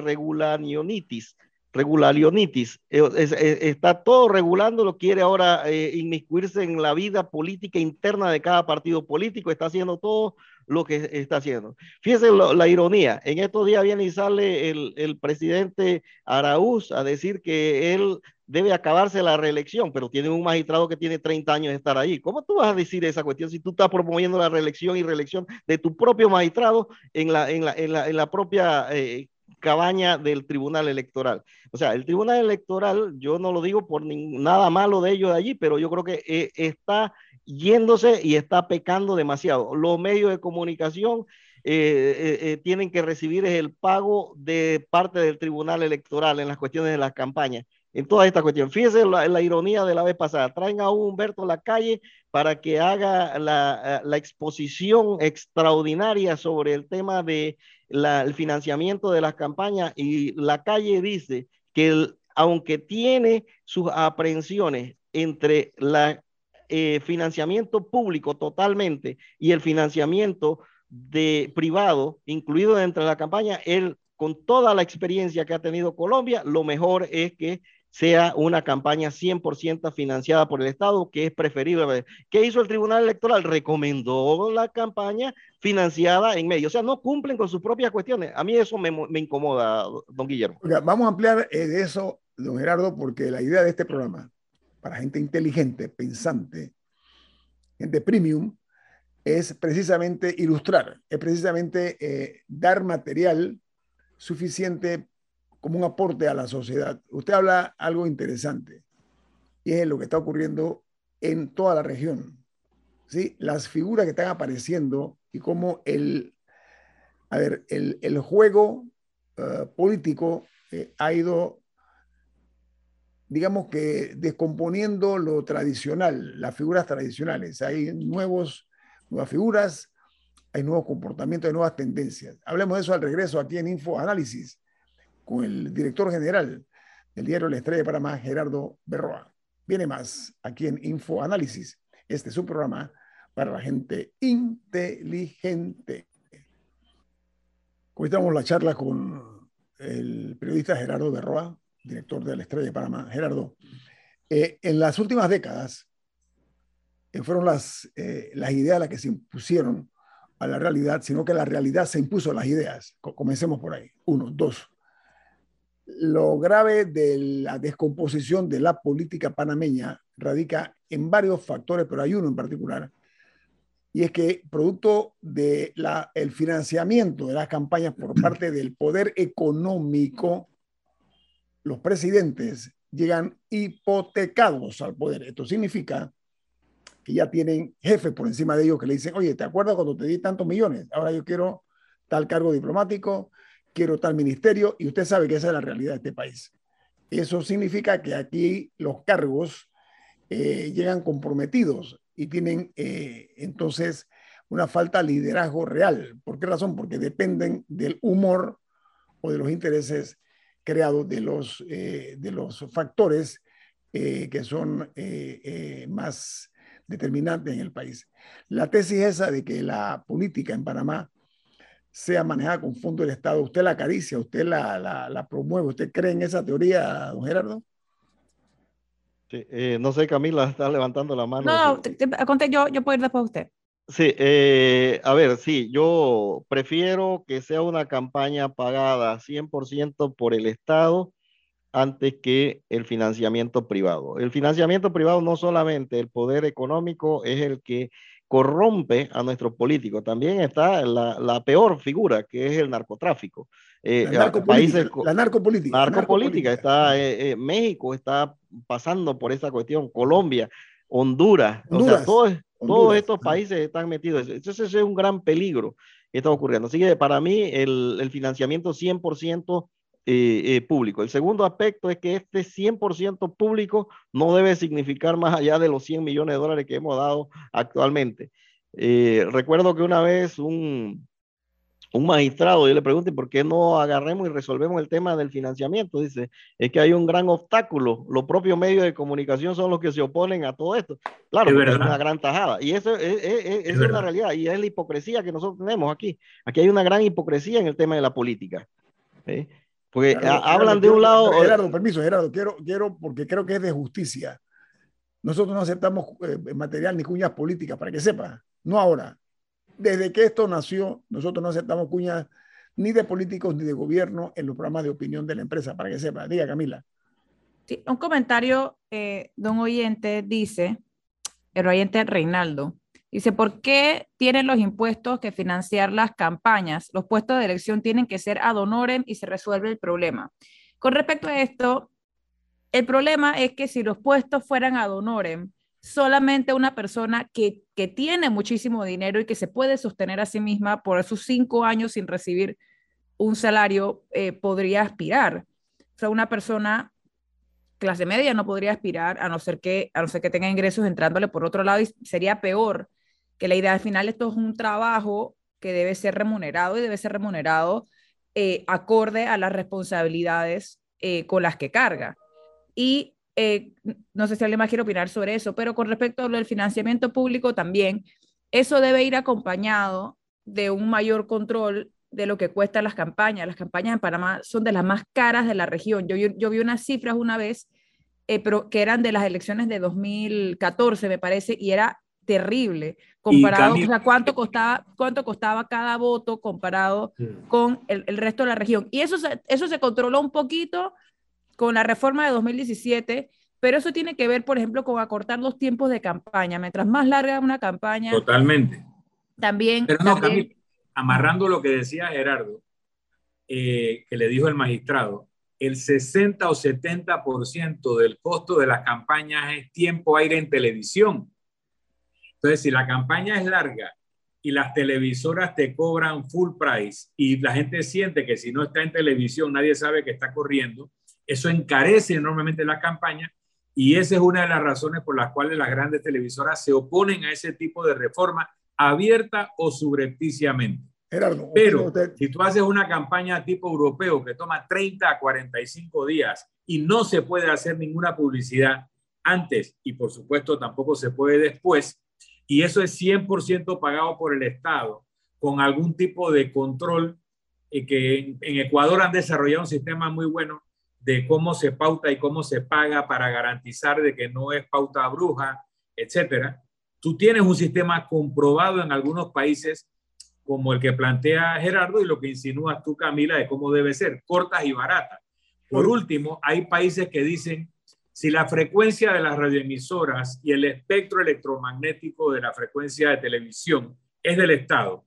regularionitis. Regularionitis, está todo regulando, lo quiere ahora inmiscuirse en la vida política interna de cada partido político, está haciendo todo lo que está haciendo. Fíjense la ironía, en estos días viene y sale el, el presidente Araúz a decir que él debe acabarse la reelección, pero tiene un magistrado que tiene 30 años de estar ahí. ¿Cómo tú vas a decir esa cuestión si tú estás promoviendo la reelección y reelección de tu propio magistrado en la, en la, en la, en la propia eh, cabaña del Tribunal Electoral? O sea, el Tribunal Electoral, yo no lo digo por nada malo de ellos de allí, pero yo creo que eh, está yéndose y está pecando demasiado. Los medios de comunicación eh, eh, tienen que recibir el pago de parte del Tribunal Electoral en las cuestiones de las campañas. En toda esta cuestión. Fíjese la, ironía de la vez pasada. Traen a Humberto a la calle para que haga la, la exposición extraordinaria sobre el tema de el financiamiento de las campañas y la calle dice que aunque tiene sus aprehensiones entre la eh, financiamiento público totalmente y el financiamiento de privado, incluido dentro de la campaña, él, con toda la experiencia que ha tenido Colombia, lo mejor es que sea una campaña 100% financiada por el Estado, que es preferible. ¿Qué hizo el Tribunal Electoral? Recomendó la campaña financiada en medio. O sea, no cumplen con sus propias cuestiones. A mí eso me, me incomoda, don Guillermo. vamos a ampliar eh, eso, don Gerardo, porque la idea de este programa para gente inteligente, pensante, gente premium, es precisamente ilustrar, es precisamente eh, dar material suficiente como un aporte a la sociedad. Usted habla algo interesante y es lo que está ocurriendo en toda la región. ¿sí? Las figuras que están apareciendo y cómo el, a ver, el, juego eh, político eh, ha ido digamos que descomponiendo lo tradicional, las figuras tradicionales. Hay nuevos, nuevas figuras, hay nuevos comportamientos, hay nuevas tendencias. Hablemos de eso al regreso aquí en Info Análisis con el director general del diario La Estrella de Panamá, Gerardo Berroa. Viene más aquí en Info Análisis. Este es un programa para la gente inteligente. Hoy la charla con el periodista Gerardo Berroa, director de la Estrella de Panamá, Gerardo, eh, en las últimas décadas eh, fueron las, eh, las ideas las que se impusieron a la realidad, sino que la realidad se impuso a las ideas. Comencemos por ahí. Uno, dos. Lo grave de la descomposición de la política panameña radica en varios factores, pero hay uno en particular, y es que producto del el financiamiento de las campañas por parte del poder económico, los presidentes llegan hipotecados al poder. Esto significa que ya tienen jefes por encima de ellos que le dicen, oye, ¿te acuerdas cuando te di tantos millones? Ahora yo quiero tal cargo diplomático, quiero tal ministerio, y usted sabe que esa es la realidad de este país. Eso significa que aquí los cargos eh, llegan comprometidos y tienen eh, entonces una falta de liderazgo real. ¿Por qué razón? Porque dependen del humor o de los intereses creados de los, eh, de los factores que son más determinantes en el país. La tesis esa de que la política en Panamá sea manejada con fondo del Estado, ¿usted la acaricia, usted la, la, la promueve, usted cree en esa teoría, don Gerardo? Eh, no sé, Camila, está levantando la mano. No, no yo, yo puedo ir después de usted. Sí, eh, a ver, sí, yo prefiero que sea una campaña pagada 100% por el Estado antes que el financiamiento privado. El financiamiento privado no solamente el poder económico es el que corrompe a nuestros políticos, también está la, la peor figura que es el narcotráfico. Eh, la, narcopolítica, la narcopolítica. está, eh, eh, México está pasando por esa cuestión, Colombia, Honduras, o sea, todos, todos estos países están metidos. Entonces, ese es un gran peligro que está ocurriendo. Así que para mí, el, el financiamiento 100% público. El segundo aspecto es que este 100% público no debe significar más allá de los 100 millones de dólares que hemos dado actualmente. recuerdo que una vez un, un magistrado, yo le pregunté, ¿por qué no agarremos y resolvemos el tema del financiamiento? Dice, es que hay un gran obstáculo. Los propios medios de comunicación son los que se oponen a todo esto. Claro, es, una gran tajada. Y eso es, es, es una realidad. Y es la hipocresía que nosotros tenemos aquí. Aquí hay una gran hipocresía en el tema de la política. Porque hablan de un lado... Gerardo, permiso, Gerardo, quiero, quiero, porque creo que es de justicia. Nosotros no aceptamos eh, material ni cuñas políticas, para que sepa. No ahora desde que esto nació, nosotros no aceptamos cuñas ni de políticos ni de gobierno en los programas de opinión de la empresa, para que sepa. Diga, Camila. Sí, un comentario eh, de un oyente dice, el oyente Reinaldo, dice, ¿por qué tienen los impuestos que financiar las campañas? Los puestos de elección tienen que ser ad honorem y se resuelve el problema. Con respecto a esto, el problema es que si los puestos fueran ad honorem, solamente una persona que, tiene muchísimo dinero y que se puede sostener a sí misma por esos cinco años sin recibir un salario eh, podría aspirar. O sea, una persona clase media no podría aspirar a no ser que a no ser que tenga ingresos entrándole por otro lado y sería peor que la idea al final esto es un trabajo que debe ser remunerado y debe ser remunerado eh, acorde a las responsabilidades eh, con las que carga. Y eh, no sé si alguien más quiere opinar sobre eso, pero con respecto a lo del financiamiento público también, eso debe ir acompañado de un mayor control de lo que cuestan las campañas. Las campañas en Panamá son de las más caras de la región. Yo, yo, vi unas cifras una vez, que eran de las elecciones de 2014, me parece, y era terrible comparado, o sea, cuánto costaba, cuánto costaba cada voto comparado con el, el, resto de la región. Y eso eso se controló un poquito con la reforma de 2017, pero eso tiene que ver, por ejemplo, con acortar los tiempos de campaña. Mientras más larga una campaña. Totalmente. También. Pero no, amarrando lo que decía Gerardo, eh, que le dijo el magistrado, el 60 o 70% del costo de las campañas es tiempo aire en televisión. Entonces, si la campaña es larga y las televisoras te cobran full price y la gente siente que si no está en televisión nadie sabe que está corriendo, eso encarece enormemente la campaña y esa es una de las razones por las cuales las grandes televisoras se oponen a ese tipo de reforma abierta o subrepticiamente. Pero si tú haces una campaña tipo europeo que toma 30 a 45 días y no se puede hacer ninguna publicidad antes y por supuesto tampoco se puede después, y eso es 100% pagado por el Estado con algún tipo de control eh, que en Ecuador han desarrollado un sistema muy bueno de cómo se pauta y cómo se paga para garantizar de que no es pauta bruja, etcétera. Tú tienes un sistema comprobado en algunos países como el que plantea Gerardo y lo que insinúas tú, Camila, de cómo debe ser, cortas y baratas. Por último, hay países que dicen, si la frecuencia de las radioemisoras y el espectro electromagnético de la frecuencia de televisión es del Estado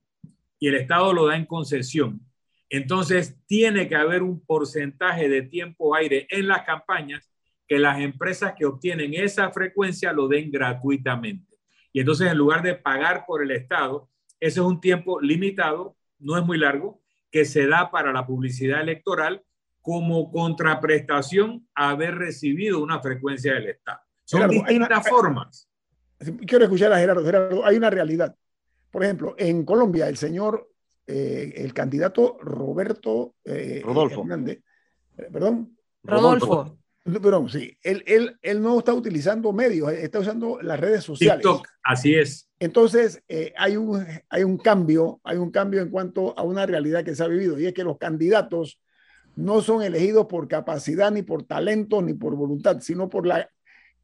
y el Estado lo da en concesión, entonces, tiene que haber un porcentaje de tiempo aire en las campañas que las empresas que obtienen esa frecuencia lo den gratuitamente. Y entonces, en lugar de pagar por el Estado, ese es un tiempo limitado, no es muy largo, que se da para la publicidad electoral como contraprestación a haber recibido una frecuencia del Estado. Son distintas formas. quiero escuchar a Gerardo. Gerardo, hay una realidad. Por ejemplo, en Colombia, el señor, eh, el candidato Roberto eh, Rodolfo. Hernández, eh, perdón. Rodolfo. Perdón, sí, él, él, él, no está utilizando medios, está usando las redes sociales. TikTok, así es. Entonces, hay, un, hay un cambio, hay un cambio en cuanto a una realidad que se ha vivido, y es que los candidatos no son elegidos por capacidad, ni por talento, ni por voluntad, sino por la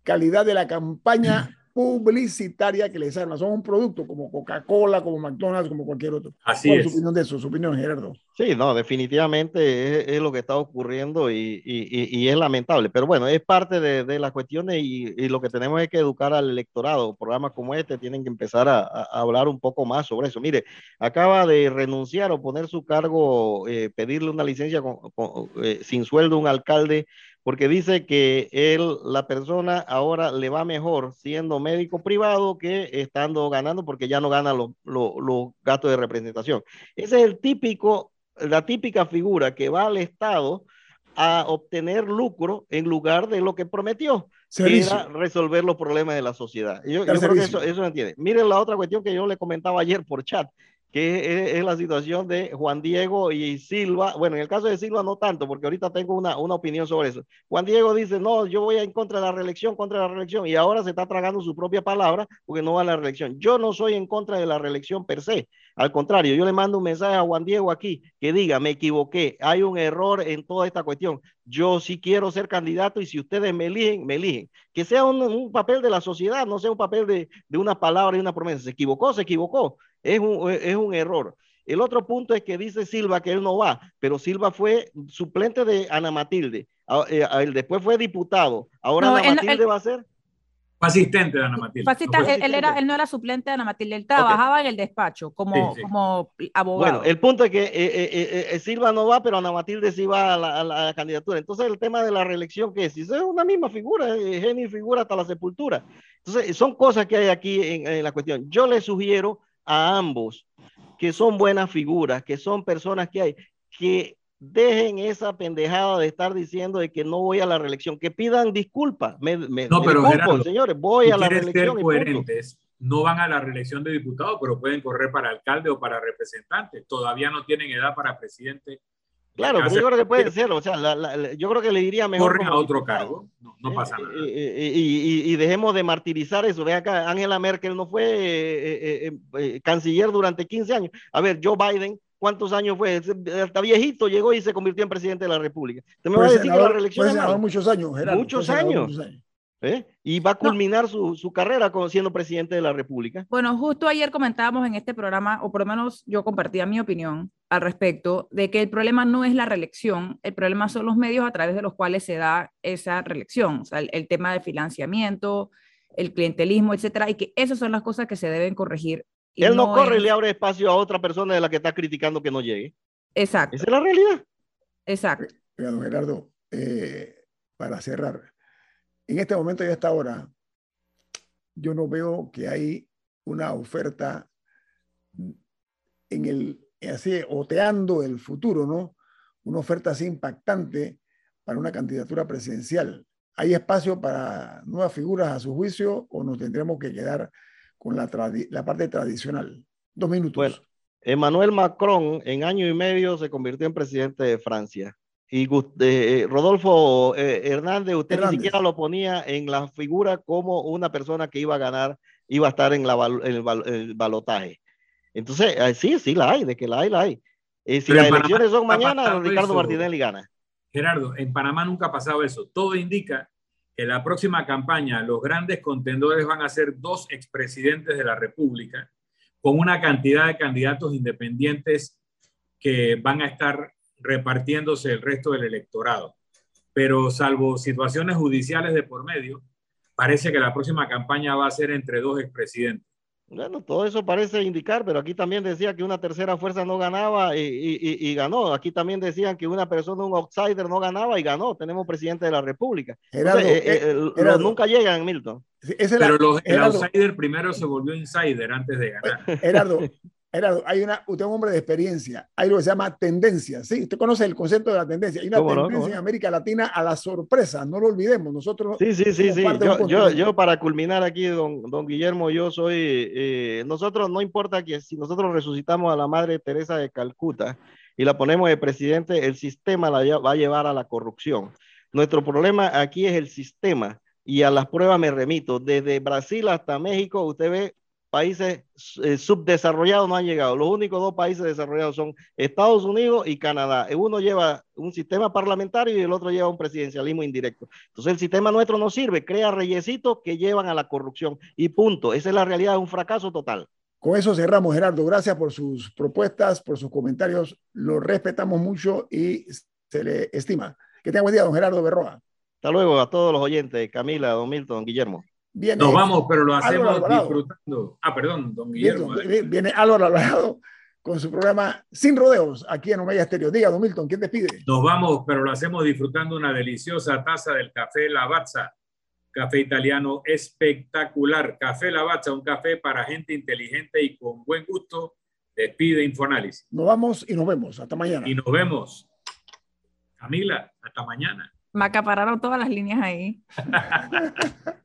calidad de la campaña publicitaria que les arma. Son un producto como Coca-Cola, como McDonald's, como cualquier otro. Así es. su opinión de eso? Su opinión, Gerardo. Sí, no, definitivamente es, lo que está ocurriendo y, y, y, es lamentable. Pero bueno, es parte de, de las cuestiones y, lo que tenemos es que educar al electorado. Programas como este tienen que empezar a, a hablar un poco más sobre eso. Mire, acaba de renunciar o poner su cargo, eh, pedirle una licencia eh, sin sueldo a un alcalde porque dice que él, la persona ahora le va mejor siendo médico privado que estando ganando porque ya no gana los, los, gastos de representación. Ese es el típico, la típica figura que va al Estado a obtener lucro en lugar de lo que prometió, que era resolver los problemas de la sociedad. Yo, yo creo que eso, eso entiende. Miren la otra cuestión que yo le comentaba ayer por chat que es, la situación de Juan Diego y Silva. Bueno, en el caso de Silva no tanto, porque ahorita tengo una, una opinión sobre eso. Juan Diego dice, no, yo voy en contra de la reelección, contra la reelección, y ahora se está tragando su propia palabra porque no va a la reelección. Yo no soy en contra de la reelección per se. Al contrario, yo le mando un mensaje a Juan Diego aquí que diga, me equivoqué, hay un error en toda esta cuestión. Yo sí quiero ser candidato y si ustedes me eligen, me eligen. Que sea un, un papel de la sociedad, no sea un papel de, de una palabra y una promesa. Se equivocó, se equivocó es un, es un error. El otro punto es que dice Silva que él no va, pero Silva fue suplente de Ana Matilde. Ah, eh, él después fue diputado. Ahora Ana Matilde va a ser. Fue asistente de Ana Matilde. él, era, él no era suplente de Ana Matilde, él trabajaba en el despacho como, como abogado. Bueno, el punto es que eh, eh, Silva no va, pero Ana Matilde sí va a la, candidatura. Entonces, el tema de la reelección, que es? Es una misma figura, genio y figura hasta la sepultura. Entonces, son cosas que hay aquí en, en la cuestión. Yo le sugiero a ambos, que son buenas figuras, que son personas que hay, que dejen esa pendejada de estar diciendo de que no voy a la reelección, que pidan disculpas. Me, no, pero señores, voy a la reelección. coherentes, no van a la reelección de diputados, pero pueden correr para alcalde o para representante. Todavía no tienen edad para presidente Claro, pero yo creo que puede ser, o sea, yo creo que le diría mejor. Corren a otro cargo, no, eh, pasa nada. Eh, y, y, dejemos de martirizar eso. Ve acá, Angela Merkel no fue eh, canciller durante 15 años. A ver, Joe Biden, ¿cuántos años fue? Hasta viejito llegó y se convirtió en presidente de la República. ¿Usted me va a decir que la reelección es muchos años, Gerardo, Muchos años. Muchos años. ¿Eh? Y va a culminar su, su, carrera como siendo presidente de la República. Bueno, justo ayer comentábamos en este programa, o por lo menos yo compartía mi opinión al respecto, de que el problema no es la reelección, el problema son los medios a través de los cuales se da esa reelección, o sea, el, tema de financiamiento, el clientelismo, etcétera, y que esas son las cosas que se deben corregir. Él no, corre y le abre espacio a otra persona de la que está criticando que no llegue. Exacto. Esa es la realidad. Exacto. Gerardo, eh, para cerrar, en este momento y a esta hora, yo no veo que hay una oferta en el, así, oteando el futuro, ¿no? Una oferta así impactante para una candidatura presidencial. ¿Hay espacio para nuevas figuras a su juicio o nos tendremos que quedar con la, la parte tradicional? Dos minutos. Bueno, Emmanuel Macron en año y medio se convirtió en presidente de Francia. Y eh, Rodolfo eh, Hernández, usted ni siquiera lo ponía en la figura como una persona que iba a ganar, iba a estar en, la, el, balotaje. Entonces, eh, sí, sí la hay, de que la hay, la hay. si las elecciones son mañana, Ricardo Martinelli gana. Gerardo, en Panamá nunca ha pasado eso. Todo indica que la próxima campaña los grandes contendores van a ser dos expresidentes de la República con una cantidad de candidatos independientes que van a estar repartiéndose el resto del electorado. Pero salvo situaciones judiciales de por medio, parece que la próxima campaña va a ser entre dos expresidentes. Bueno, todo eso parece indicar, pero aquí también decía que una tercera fuerza no ganaba y, ganó. Aquí también decían que una persona, un outsider, no ganaba y ganó. Tenemos presidente de la República. Gerardo, eh, eh, eh, nunca llegan, Milton. pero el outsider primero se volvió insider antes de ganar. Gerardo, hay una, usted es un hombre de experiencia, hay lo que se llama tendencia, ¿sí? Usted conoce el concepto de la tendencia. Hay una tendencia en América Latina a la sorpresa, no lo olvidemos. Nosotros. Sí, sí, sí, sí. Yo, yo, para culminar aquí, don, don Guillermo, yo soy. Eh, nosotros, no importa que si nosotros resucitamos a la Madre Teresa de Calcuta y la ponemos de presidente, el sistema la va a llevar a la corrupción. Nuestro problema aquí es el sistema y a las pruebas me remito. Desde Brasil hasta México, usted ve países eh, subdesarrollados no han llegado. Los únicos dos países desarrollados son Estados Unidos y Canadá. Uno lleva un sistema parlamentario y el otro lleva un presidencialismo indirecto. Entonces el sistema nuestro no sirve, crea reyesitos que llevan a la corrupción y punto. Esa es la realidad, es un fracaso total. Con eso cerramos, Gerardo. Gracias por sus propuestas, por sus comentarios. Lo respetamos mucho y se le estima. Que tenga buen día, don Gerardo Berroa. Hasta luego a todos los oyentes, Camila, don Milton, Guillermo. Nos vamos, pero lo hacemos disfrutando. Ah, perdón, don Guillermo. Viene, Álvaro Alvarado con su programa Sin Rodeos aquí en Omega Estéreo. Diga, don Milton, ¿quién despide? Nos vamos, pero lo hacemos disfrutando una deliciosa taza del café Lavazza. Café italiano espectacular. Café Lavazza, un café para gente inteligente y con buen gusto. Despide Infoanálisis. Nos vamos y nos vemos. Hasta mañana. Y nos vemos. Camila, hasta mañana. Me acapararon todas las líneas ahí.